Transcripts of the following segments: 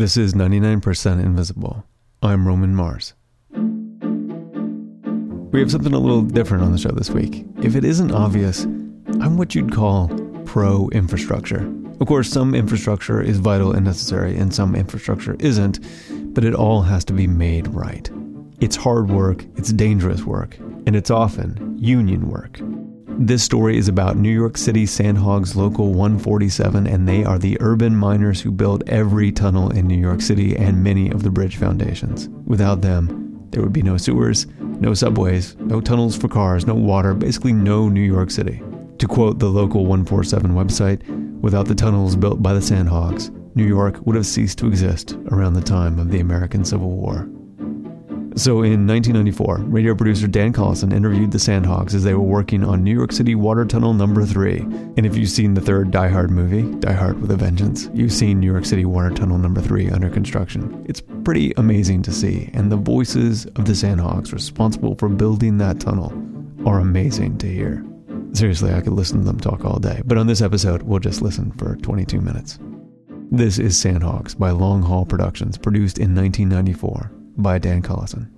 This is 99% Invisible. I'm Roman Mars. We have something a little different on the show this week. If it isn't obvious, I'm what you'd call pro infrastructure. Of course, some infrastructure is vital and necessary, and some infrastructure isn't, but it all has to be made right. It's hard work, it's dangerous work, and it's often union work. This story is about New York City Sandhogs Local 147, and they are the urban miners who build every tunnel in New York City and many of the bridge foundations. Without them, there would be no sewers, no subways, no tunnels for cars, no water, basically no New York City. To quote the local 147 website, without the tunnels built by the Sandhogs, New York would have ceased to exist around the time of the American Civil War. So in 1994, radio producer Dan Collison interviewed the Sandhogs as they were working on New York City Water Tunnel number 3. And if you've seen the third Die Hard movie, Die Hard with a Vengeance, you've seen New York City Water Tunnel number 3 under construction. It's pretty amazing to see, and the voices of the Sandhogs responsible for building that tunnel are amazing to hear. Seriously, I could listen to them talk all day, but on this episode, we'll just listen for 22 minutes. This is Sandhogs by Long Haul Productions, produced in 1994 by Dan Collison.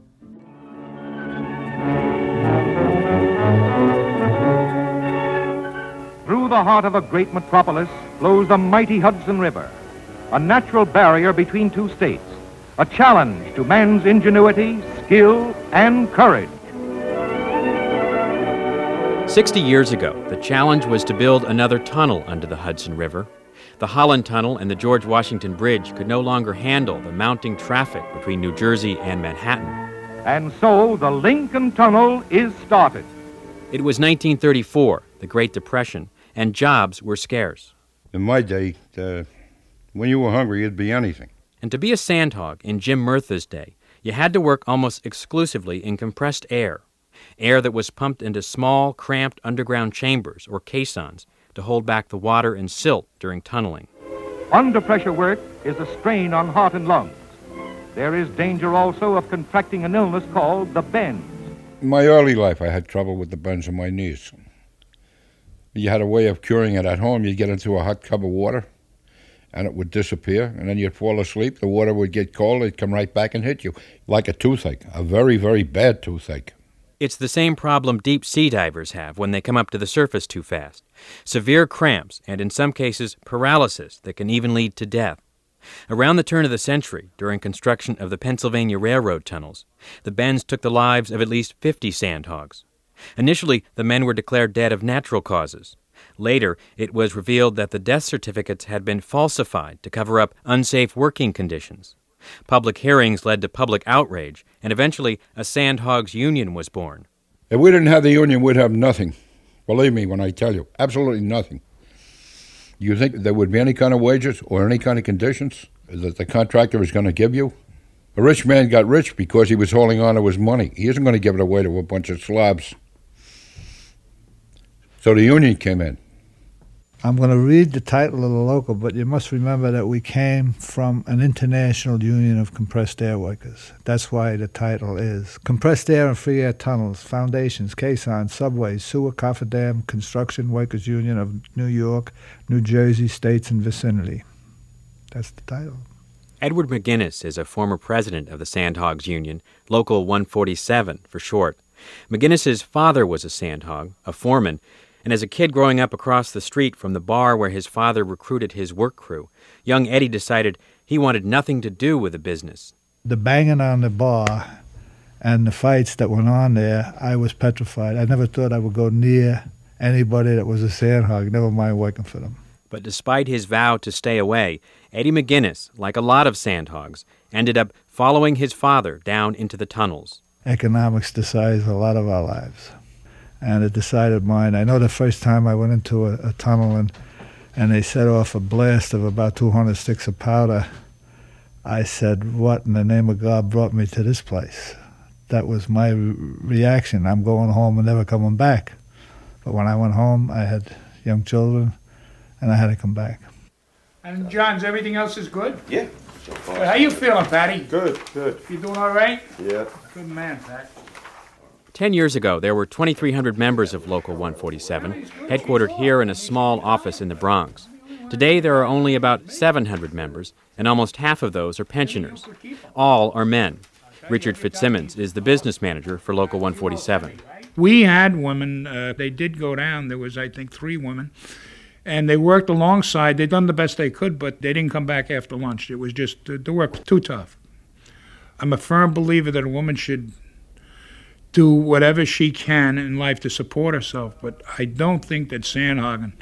Through the heart of a great metropolis flows the mighty Hudson River, a natural barrier between two states, a challenge to man's ingenuity, skill, and courage. 60 years ago, the challenge was to build another tunnel under the Hudson River. The Holland Tunnel and the George Washington Bridge could no longer handle the mounting traffic between New Jersey and Manhattan. And so the Lincoln Tunnel is started. It was 1934, the Great Depression, and jobs were scarce. In my day, uh, when you were hungry, it'd be anything. And to be a sandhog in Jim Murtha's day, you had to work almost exclusively in compressed air, air that was pumped into small, cramped underground chambers or caissons to hold back the water and silt during tunneling. Under pressure work is a strain on heart and lungs. There is danger also of contracting an illness called the bends. In my early life, I had trouble with the bends in my knees. You had a way of curing it at home. You'd get into a hot cup of water, and it would disappear, and then you'd fall asleep. The water would get cold. It'd come right back and hit you like a toothache, a very, very bad toothache. It's the same problem deep sea divers have when they come up to the surface too fast severe cramps, and in some cases, paralysis that can even lead to death. Around the turn of the century, during construction of the Pennsylvania Railroad tunnels, the bends took the lives of at least 50 sandhogs. Initially, the men were declared dead of natural causes. Later, it was revealed that the death certificates had been falsified to cover up unsafe working conditions. Public hearings led to public outrage, and eventually a Sandhogs Union was born. If we didn't have the union, we'd have nothing. Believe me when I tell you, absolutely nothing. You think there would be any kind of wages or any kind of conditions that the contractor is going to give you? A rich man got rich because he was holding on to his money. He isn't going to give it away to a bunch of slobs. So the union came in. I'm going to read the title of the local, but you must remember that we came from an international union of compressed air workers. That's why the title is Compressed Air and Free Air Tunnels, Foundations, Caissons, Subways, Sewer, Cofferdam, Construction Workers Union of New York, New Jersey, States, and Vicinity. That's the title. Edward McGinnis is a former president of the Sandhogs Union, Local 147 for short. McGinnis's father was a sandhog, a foreman, and as a kid growing up across the street from the bar where his father recruited his work crew, young Eddie decided he wanted nothing to do with the business. The banging on the bar and the fights that went on there, I was petrified. I never thought I would go near anybody that was a sandhog, never mind working for them. But despite his vow to stay away, Eddie McGinnis, like a lot of sandhogs, ended up following his father down into the tunnels. Economics decides a lot of our lives and it decided mine. I know the first time I went into a, a tunnel and and they set off a blast of about 200 sticks of powder. I said, "What in the name of God brought me to this place?" That was my re- reaction. I'm going home and never coming back. But when I went home, I had young children, and I had to come back. And John's, everything else is good? Yeah. So far. How you feeling, Patty? Good, good. You doing all right? Yeah. Good man, Pat. Ten years ago, there were 2,300 members of Local 147, headquartered here in a small office in the Bronx. Today, there are only about 700 members, and almost half of those are pensioners. All are men. Richard Fitzsimmons is the business manager for Local 147. We had women, uh, they did go down. There was, I think, three women. And they worked alongside. They done the best they could, but they didn't come back after lunch. It was just, uh, the work was too tough. I'm a firm believer that a woman should do whatever she can in life to support herself, but I don't think that sandhogging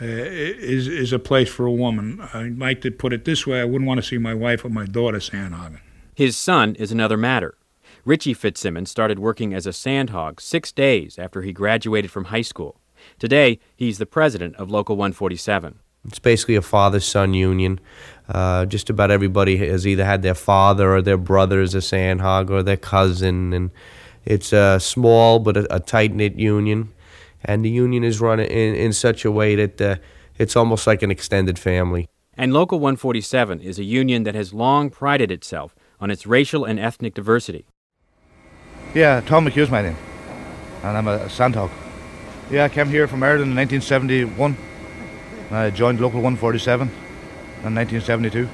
uh, is, is a place for a woman. I'd like to put it this way I wouldn't want to see my wife or my daughter sandhogging. His son is another matter. Richie Fitzsimmons started working as a sandhog six days after he graduated from high school. Today, he's the president of Local 147. It's basically a father son union. Uh, just about everybody has either had their father or their brother as a sandhog or their cousin. And it's a small but a, a tight knit union. And the union is run in, in such a way that uh, it's almost like an extended family. And Local 147 is a union that has long prided itself on its racial and ethnic diversity. Yeah, Tom McHugh's my name, and I'm a sandhog. Yeah, I came here from Ireland in 1971. And I joined Local 147 in 1972,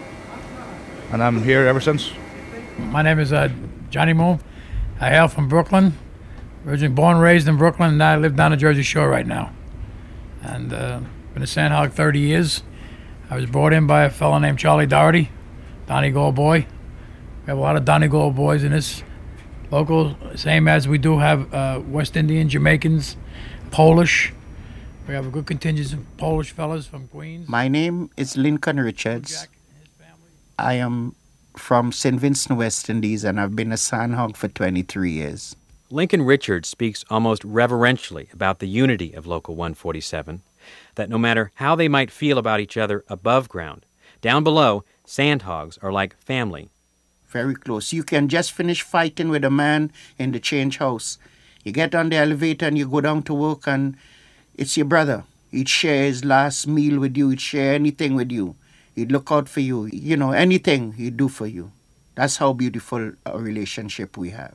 and I'm here ever since. My name is uh, Johnny Moon. I hail from Brooklyn, originally born and raised in Brooklyn, and I live down the Jersey Shore right now. And uh, been a sandhog 30 years. I was brought in by a fellow named Charlie Doherty, Donegal boy. We have a lot of Donegal boys in this local, same as we do have uh, West Indian, Jamaicans, Polish. We have a good contingent of Polish fellows from Queens. My name is Lincoln Richards. I am from St. Vincent, West Indies, and I've been a sandhog for 23 years. Lincoln Richards speaks almost reverentially about the unity of Local 147, that no matter how they might feel about each other above ground, down below, sandhogs are like family. Very close. You can just finish fighting with a man in the change house. You get on the elevator and you go down to work, and it's your brother. He'd share his last meal with you, he'd share anything with you. He'd look out for you. You know, anything he'd do for you. That's how beautiful a relationship we have.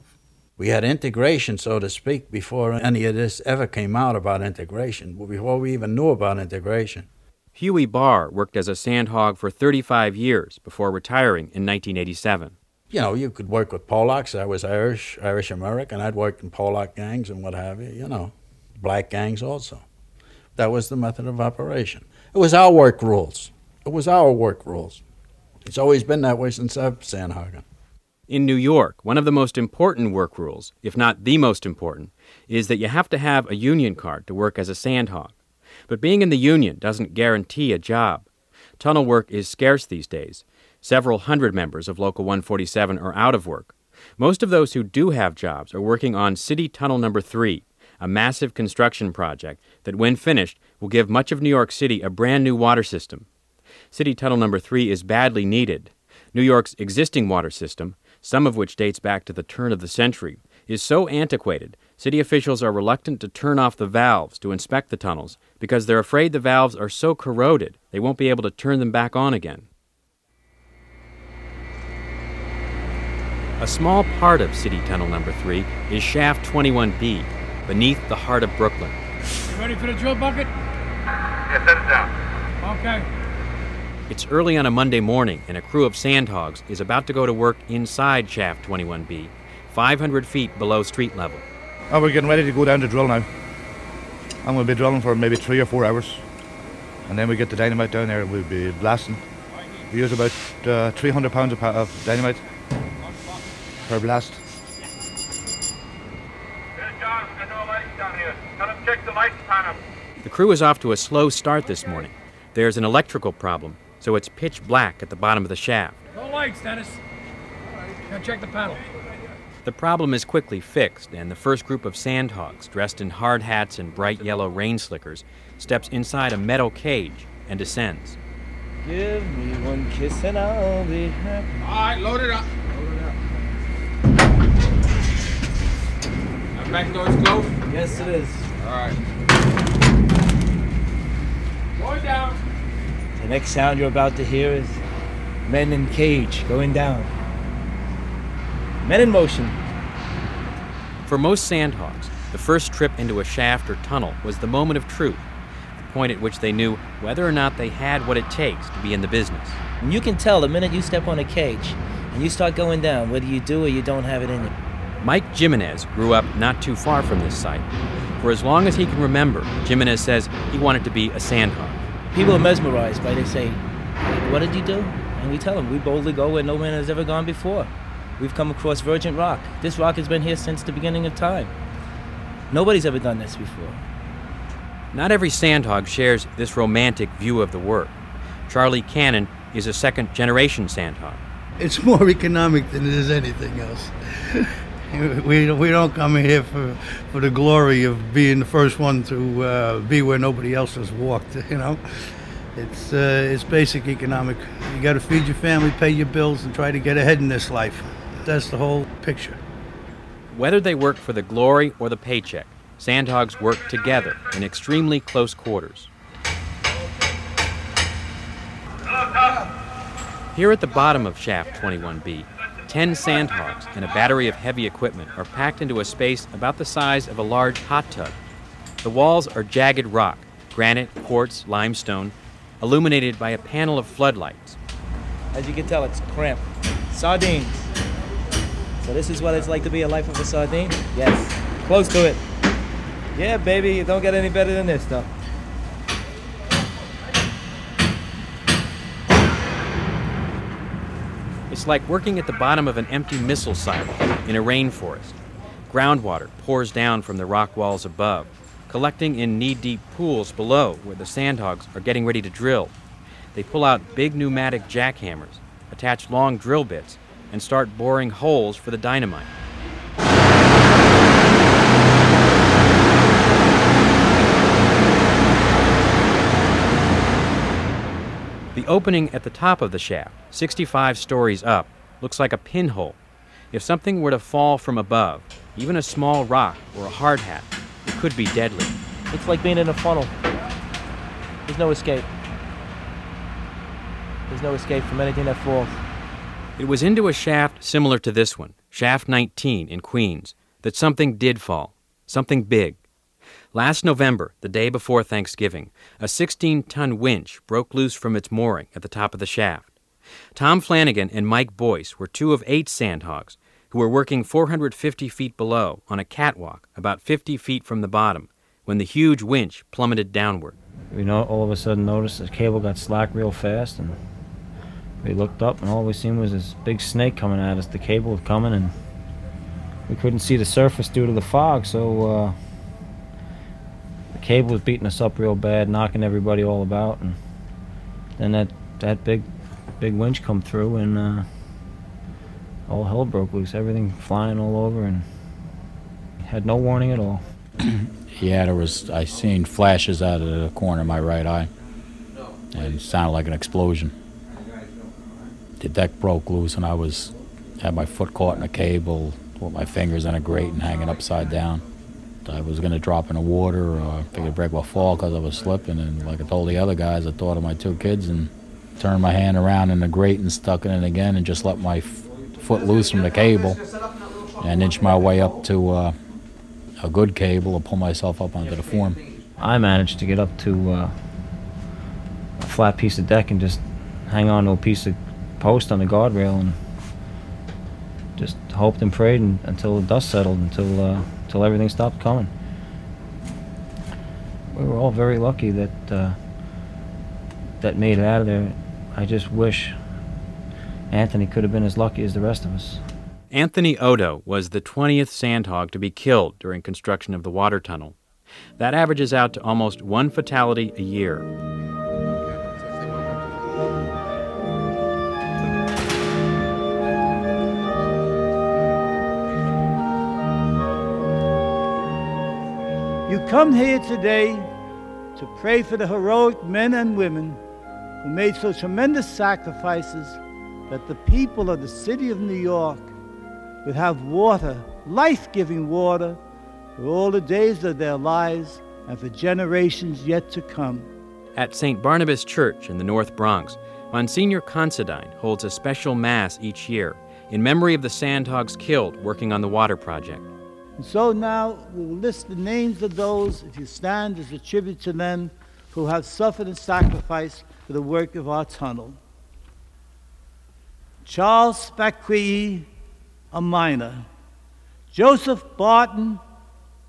We had integration, so to speak, before any of this ever came out about integration, before we even knew about integration. Huey Barr worked as a sandhog for 35 years before retiring in 1987. You know, you could work with Polacks. I was Irish, Irish American. I'd worked in Polack gangs and what have you, you know, black gangs also. That was the method of operation. It was our work rules. It was our work rules. It's always been that way since I've sandhogging. In New York, one of the most important work rules, if not the most important, is that you have to have a union card to work as a sandhog. But being in the union doesn't guarantee a job. Tunnel work is scarce these days. Several hundred members of Local 147 are out of work. Most of those who do have jobs are working on City Tunnel Number 3, a massive construction project that, when finished, will give much of New York City a brand new water system. City Tunnel Number 3 is badly needed. New York's existing water system, some of which dates back to the turn of the century, is so antiquated, city officials are reluctant to turn off the valves to inspect the tunnels because they're afraid the valves are so corroded they won't be able to turn them back on again. A small part of City Tunnel Number 3 is Shaft 21B, beneath the heart of Brooklyn. You ready for the drill bucket? Yes, set it down. Okay. It's early on a Monday morning, and a crew of sandhogs is about to go to work inside Shaft 21B, 500 feet below street level. Oh, we're getting ready to go down to drill now. I'm going to be drilling for maybe three or four hours. And then we get the dynamite down there and we'll be blasting. We use about uh, 300 pounds of, of dynamite per blast. Here's John. There's no lights down here. Tell him check the lights panel. The crew is off to a slow start this morning. There's an electrical problem, so it's pitch black at the bottom of the shaft. No lights, Dennis. Now check the panel. The problem is quickly fixed, and the first group of sandhogs, dressed in hard hats and bright yellow rain slickers, steps inside a metal cage and descends. Give me one kiss and I'll be happy. All right, load it up. That back door's closed? Yes, it is. All right. Going down. The next sound you're about to hear is men in cage going down. Men in motion. For most sandhogs, the first trip into a shaft or tunnel was the moment of truth. The point at which they knew whether or not they had what it takes to be in the business. And you can tell the minute you step on a cage and you start going down whether you do or you don't have it in you. Mike Jimenez grew up not too far from this site. For as long as he can remember, Jimenez says he wanted to be a sandhog. People are mesmerized by they say, What did you do? And we tell them, we boldly go where no man has ever gone before. We've come across virgin rock. This rock has been here since the beginning of time. Nobody's ever done this before. Not every sandhog shares this romantic view of the work. Charlie Cannon is a second generation sandhog. It's more economic than it is anything else. we, we don't come here for, for the glory of being the first one to uh, be where nobody else has walked, you know. It's, uh, it's basic economic. You got to feed your family, pay your bills, and try to get ahead in this life. That's the whole picture. Whether they work for the glory or the paycheck, sandhogs work together in extremely close quarters. Here at the bottom of Shaft 21B, 10 sandhogs and a battery of heavy equipment are packed into a space about the size of a large hot tub. The walls are jagged rock, granite, quartz, limestone, illuminated by a panel of floodlights. As you can tell, it's cramped. Sardines. So this is what it's like to be a life of a sardine? Yes. Close to it. Yeah, baby, don't get any better than this, though. It's like working at the bottom of an empty missile silo in a rainforest. Groundwater pours down from the rock walls above, collecting in knee deep pools below where the sandhogs are getting ready to drill. They pull out big pneumatic jackhammers, attach long drill bits, and start boring holes for the dynamite. The opening at the top of the shaft, 65 stories up, looks like a pinhole. If something were to fall from above, even a small rock or a hard hat, it could be deadly. It's like being in a funnel. There's no escape. There's no escape from anything that falls. It was into a shaft similar to this one, Shaft 19 in Queens, that something did fall. Something big. Last November, the day before Thanksgiving, a 16 ton winch broke loose from its mooring at the top of the shaft. Tom Flanagan and Mike Boyce were two of eight sandhogs who were working 450 feet below on a catwalk about 50 feet from the bottom when the huge winch plummeted downward. We know, all of a sudden noticed the cable got slack real fast, and we looked up, and all we seen was this big snake coming at us. The cable was coming, and we couldn't see the surface due to the fog, so uh, cable was beating us up real bad, knocking everybody all about, and then that that big big winch come through, and uh, all hell broke loose. Everything flying all over, and had no warning at all. yeah, there was. I seen flashes out of the corner of my right eye, and it sounded like an explosion. The deck broke loose, and I was had my foot caught in a cable, with my fingers in a grate and hanging upside down. I was gonna drop in the water, or figured break my fall because I was slipping, and like I told the other guys, I thought of my two kids and turned my hand around in the grate and stuck it in again, and just let my f- foot loose from the cable, and inched my way up to. Uh, a good cable and pull myself up onto the form. I managed to get up to uh, a flat piece of deck and just hang on to a piece of post on the guardrail and just hoped and prayed and, until the dust settled, until uh, until everything stopped coming. We were all very lucky that uh, that made it out of there. I just wish Anthony could have been as lucky as the rest of us. Anthony Odo was the 20th sandhog to be killed during construction of the water tunnel. That averages out to almost one fatality a year. You come here today to pray for the heroic men and women who made so tremendous sacrifices that the people of the city of New York would have water, life giving water, for all the days of their lives and for generations yet to come. At St. Barnabas Church in the North Bronx, Monsignor Considine holds a special Mass each year in memory of the sandhogs killed working on the water project. And so now we will list the names of those, if you stand as a tribute to them, who have suffered and sacrificed for the work of our tunnel. Charles Spacqui, a miner. Joseph Barton,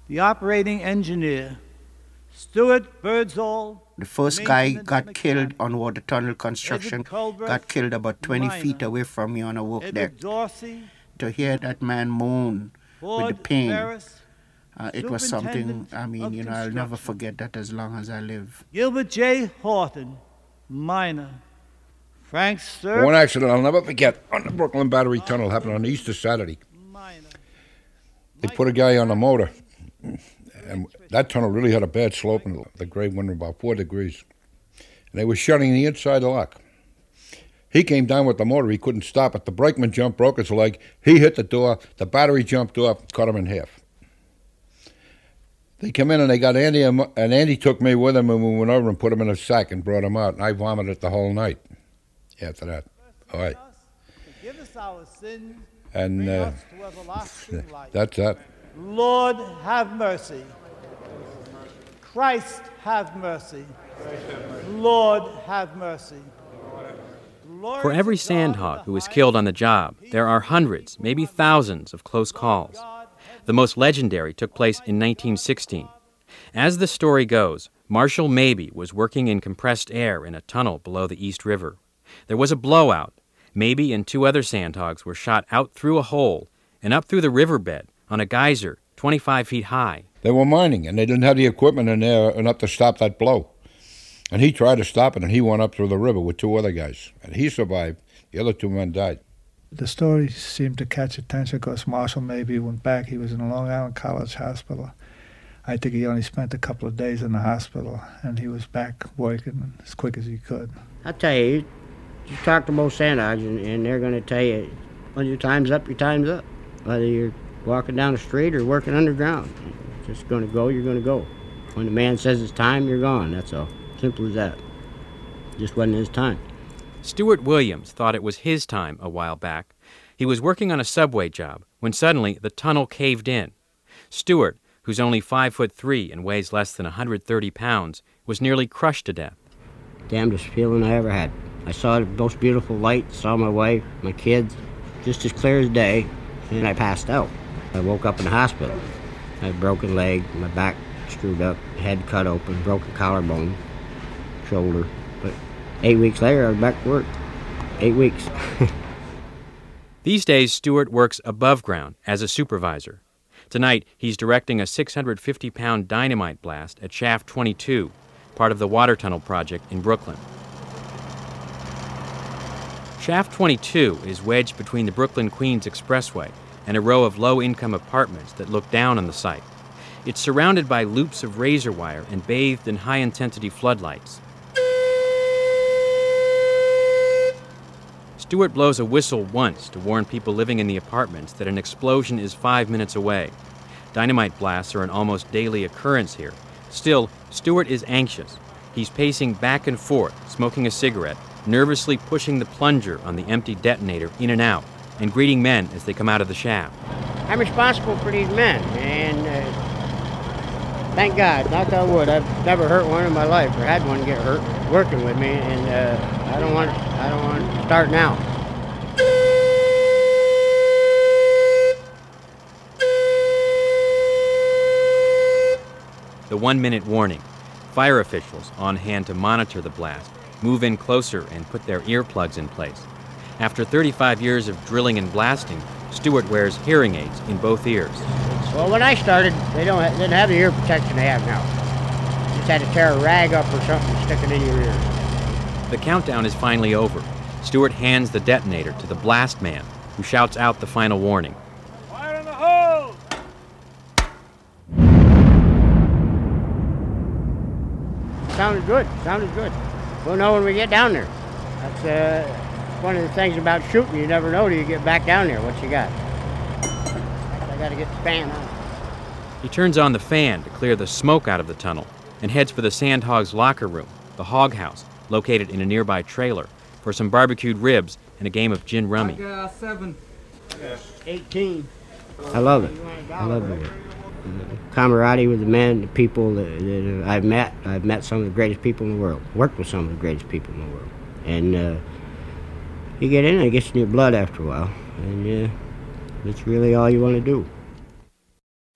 the operating engineer. Stuart Birdsall, The first guy got killed on water tunnel construction, got killed about 20 feet away from me on a work deck. To hear that man moan with the pain, Ferris, uh, it was something, I mean, you know, I'll never forget that as long as I live. Gilbert J. Horton, miner. Frank Sir. One accident I'll never forget on the Brooklyn Battery Tunnel happened on Easter Saturday. Miner. They put a guy on the motor, and that tunnel really had a bad slope, and the grade went about four degrees. And they were shutting the inside lock. He came down with the motor. He couldn't stop it. The brakeman jump broke his leg. He hit the door. The battery jumped off, cut him in half. They come in and they got Andy, and and Andy took me with him, and we went over and put him in a sack and brought him out. And I vomited the whole night after that. All right. Forgive us our sins. And uh, us to life. that's that. Lord, have mercy. Christ, have mercy. Lord, have mercy. For every sandhog who is killed on the job, there are hundreds, maybe thousands, of close calls. The most legendary took place in 1916. As the story goes, Marshall Mabey was working in compressed air in a tunnel below the East River. There was a blowout. Mabey and two other sandhogs were shot out through a hole and up through the riverbed on a geyser 25 feet high. They were mining, and they didn't have the equipment in there enough to stop that blow. And he tried to stop it, and he went up through the river with two other guys. And he survived. The other two men died. The story seemed to catch attention because Marshall Mabey went back. He was in Long Island College Hospital. I think he only spent a couple of days in the hospital, and he was back working as quick as he could. I tell you, you talk to most sandhogs, and, and they're going to tell you, when your time's up, your time's up. Whether you're walking down the street or working underground, You're just going to go, you're going to go. When the man says it's time, you're gone. That's all. Simple as that. Just wasn't his time. Stuart Williams thought it was his time a while back. He was working on a subway job when suddenly the tunnel caved in. Stuart, who's only five foot three and weighs less than 130 pounds, was nearly crushed to death. Damnedest feeling I ever had. I saw the most beautiful light, saw my wife, my kids, just as clear as day, and I passed out. I woke up in the hospital. I had a broken leg, my back screwed up, head cut open, broken collarbone, shoulder. But eight weeks later, I was back to work. Eight weeks. These days, Stewart works above ground as a supervisor. Tonight, he's directing a 650 pound dynamite blast at Shaft 22, part of the water tunnel project in Brooklyn. Shaft 22 is wedged between the Brooklyn Queens Expressway and a row of low income apartments that look down on the site. It's surrounded by loops of razor wire and bathed in high intensity floodlights. Stewart blows a whistle once to warn people living in the apartments that an explosion is five minutes away. Dynamite blasts are an almost daily occurrence here. Still, Stewart is anxious. He's pacing back and forth, smoking a cigarette, nervously pushing the plunger on the empty detonator in and out, and greeting men as they come out of the shaft. I'm responsible for these men, and uh, thank God, knock on wood, I've never hurt one in my life or had one get hurt working with me, and uh, I don't want, I don't want to start now. The one minute warning. Fire officials on hand to monitor the blast move in closer and put their earplugs in place. After 35 years of drilling and blasting, Stewart wears hearing aids in both ears. Well, when I started, they don't didn't have the ear protection they have now. Just had to tear a rag up or something and stick it in your ear. The countdown is finally over. Stewart hands the detonator to the blast man, who shouts out the final warning. Fire in the hole! Sounded good. Sounded good. We'll know when we get down there. That's uh, one of the things about shooting. You never know till you get back down there what you got. I got to get the fan on. He turns on the fan to clear the smoke out of the tunnel and heads for the Sandhog's locker room, the hog house, located in a nearby trailer, for some barbecued ribs and a game of gin rummy. got seven. 18. I love it. I love it. camaraderie with the men, the people that, that I've met. I've met some of the greatest people in the world, worked with some of the greatest people in the world. And uh, you get in it, it gets in your blood after a while. And uh, that's really all you want to do.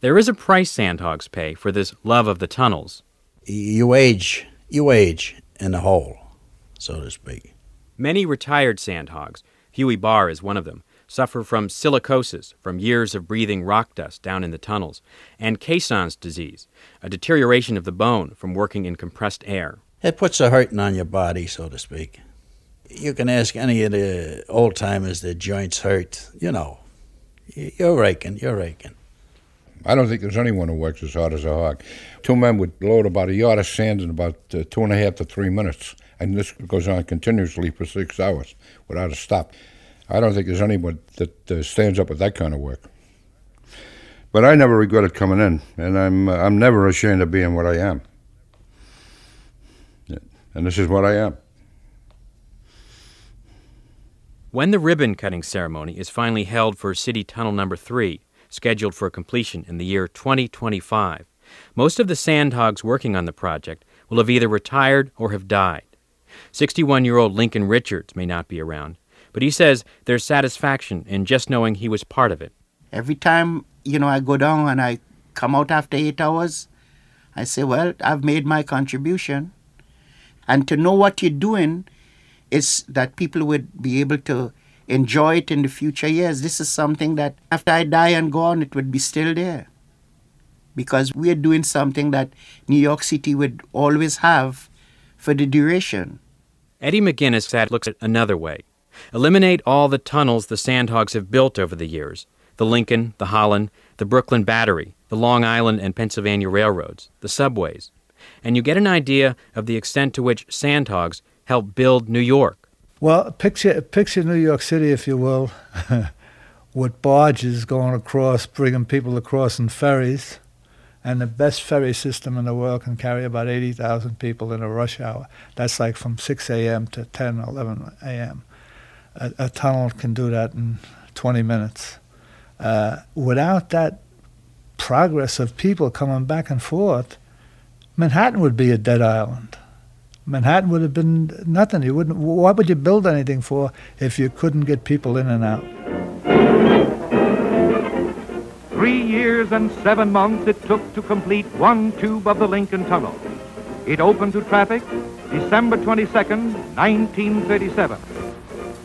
There is a price sandhogs pay for this love of the tunnels. You age, you age in the hole, so to speak. Many retired sandhogs, Huey Barr is one of them, suffer from silicosis from years of breathing rock dust down in the tunnels, and Caisson's disease, a deterioration of the bone from working in compressed air. It puts a hurting on your body, so to speak. You can ask any of the old timers their joints hurt. You know, you're raking, you're raking. I don't think there's anyone who works as hard as a hog. Two men would load about a yard of sand in about uh, two and a half to three minutes, and this goes on continuously for six hours without a stop. I don't think there's anyone that uh, stands up with that kind of work. But I never regretted coming in, and I'm uh, I'm never ashamed of being what I am. And this is what I am. When the ribbon cutting ceremony is finally held for City Tunnel Number 3, scheduled for completion in the year 2025, most of the sandhogs working on the project will have either retired or have died. 61 year old Lincoln Richards may not be around, but he says there's satisfaction in just knowing he was part of it. Every time, you know, I go down and I come out after eight hours, I say, well, I've made my contribution. And to know what you're doing is that people would be able to enjoy it in the future years. This is something that after I die and gone, it would be still there. Because we're doing something that New York City would always have for the duration. Eddie McGinnis said looks at another way. Eliminate all the tunnels the Sandhogs have built over the years the Lincoln, the Holland, the Brooklyn Battery, the Long Island and Pennsylvania railroads, the subways, and you get an idea of the extent to which Sandhogs helped build New York. Well, picture picture New York City, if you will, with barges going across, bringing people across in ferries, and the best ferry system in the world can carry about 80,000 people in a rush hour. That's like from 6 a.m. to 10, 11 a.m. A, a tunnel can do that in 20 minutes. Uh, without that progress of people coming back and forth, Manhattan would be a dead island. Manhattan would have been nothing. You wouldn't. What would you build anything for if you couldn't get people in and out? Three years and seven months it took to complete one tube of the Lincoln Tunnel. It opened to traffic December 22nd, 1937.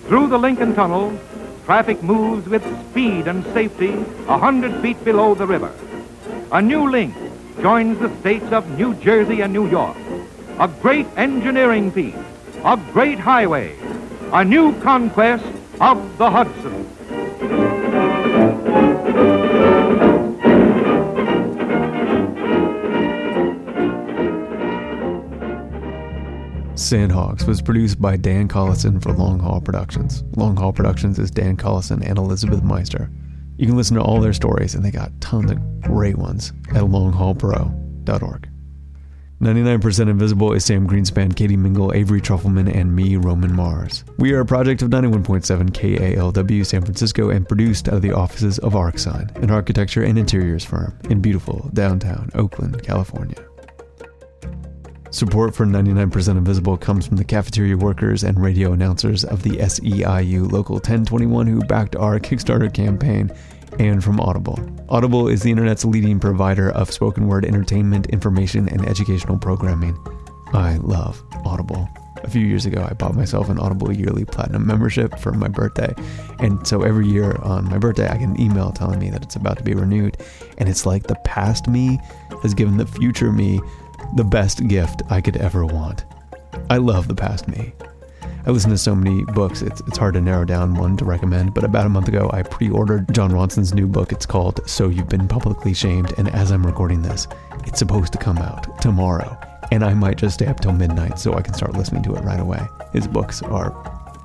Through the Lincoln Tunnel, traffic moves with speed and safety a hundred feet below the river. A new link joins the states of New Jersey and New York. A great engineering feat, a great highway, a new conquest of the Hudson. Sandhogs was produced by Dan Collison for Long Haul Productions. Long Haul Productions is Dan Collison and Elizabeth Meister. You can listen to all their stories, and they got tons of great ones at longhaulpro.org. 99% Invisible is Sam Greenspan, Katie Mingle, Avery Trufelman, and me, Roman Mars. We are a project of 91.7 KALW San Francisco and produced out of the offices of Arcsine, an architecture and interiors firm in beautiful downtown Oakland, California. Support for 99% Invisible comes from the cafeteria workers and radio announcers of the SEIU Local 1021 who backed our Kickstarter campaign and from Audible. Audible is the internet's leading provider of spoken word entertainment, information, and educational programming. I love Audible. A few years ago, I bought myself an Audible yearly platinum membership for my birthday. And so every year on my birthday, I get an email telling me that it's about to be renewed. And it's like the past me has given the future me the best gift I could ever want. I love the past me. I listen to so many books, it's, it's hard to narrow down one to recommend, but about a month ago, I pre ordered John Ronson's new book. It's called So You've Been Publicly Shamed, and as I'm recording this, it's supposed to come out tomorrow. And I might just stay up till midnight so I can start listening to it right away. His books are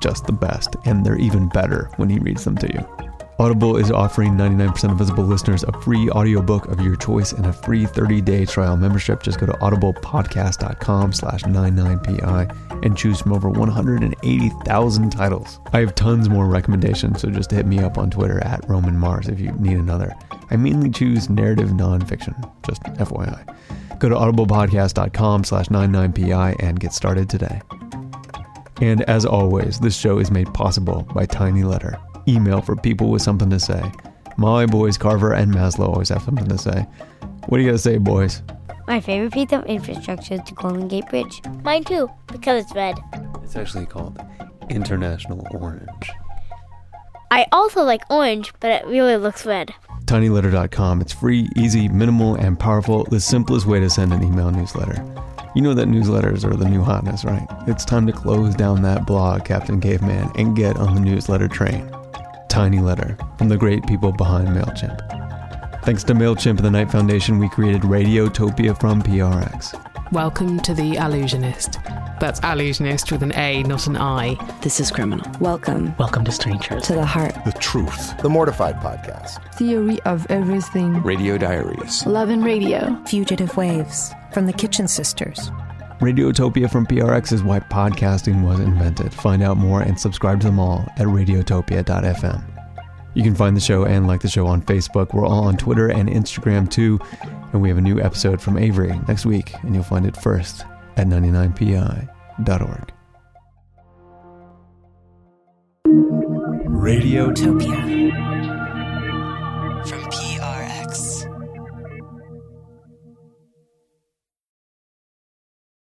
just the best, and they're even better when he reads them to you. Audible is offering 99% Invisible listeners a free audiobook of your choice and a free 30-day trial membership. Just go to audiblepodcast.com slash 99pi and choose from over 180,000 titles. I have tons more recommendations, so just hit me up on Twitter at Roman Mars if you need another. I mainly choose narrative nonfiction, just FYI. Go to audiblepodcast.com slash 99pi and get started today. And as always, this show is made possible by Tiny Letter. Email for people with something to say. My Boys, Carver, and Maslow always have something to say. What do you got to say, boys? My favorite piece of infrastructure is the Golden Gate Bridge. Mine too, because it's red. It's actually called International Orange. I also like orange, but it really looks red. tinyletter.com. It's free, easy, minimal, and powerful. The simplest way to send an email newsletter. You know that newsletters are the new hotness, right? It's time to close down that blog, Captain Caveman, and get on the newsletter train. Tiny Letter from the great people behind MailChimp. Thanks to MailChimp and the Knight Foundation, we created Radiotopia from PRX. Welcome to The Allusionist. That's allusionist with an A, not an I. This is criminal. Welcome. Welcome to Strangers. To the heart. The truth. The Mortified Podcast. Theory of everything. Radio Diaries. Love and Radio. Fugitive Waves. From the Kitchen Sisters. Radiotopia from PRX is why podcasting was invented. Find out more and subscribe to them all at radiotopia.fm. You can find the show and like the show on Facebook. We're all on Twitter and Instagram too. And we have a new episode from Avery next week, and you'll find it first at 99pi.org. Radiotopia.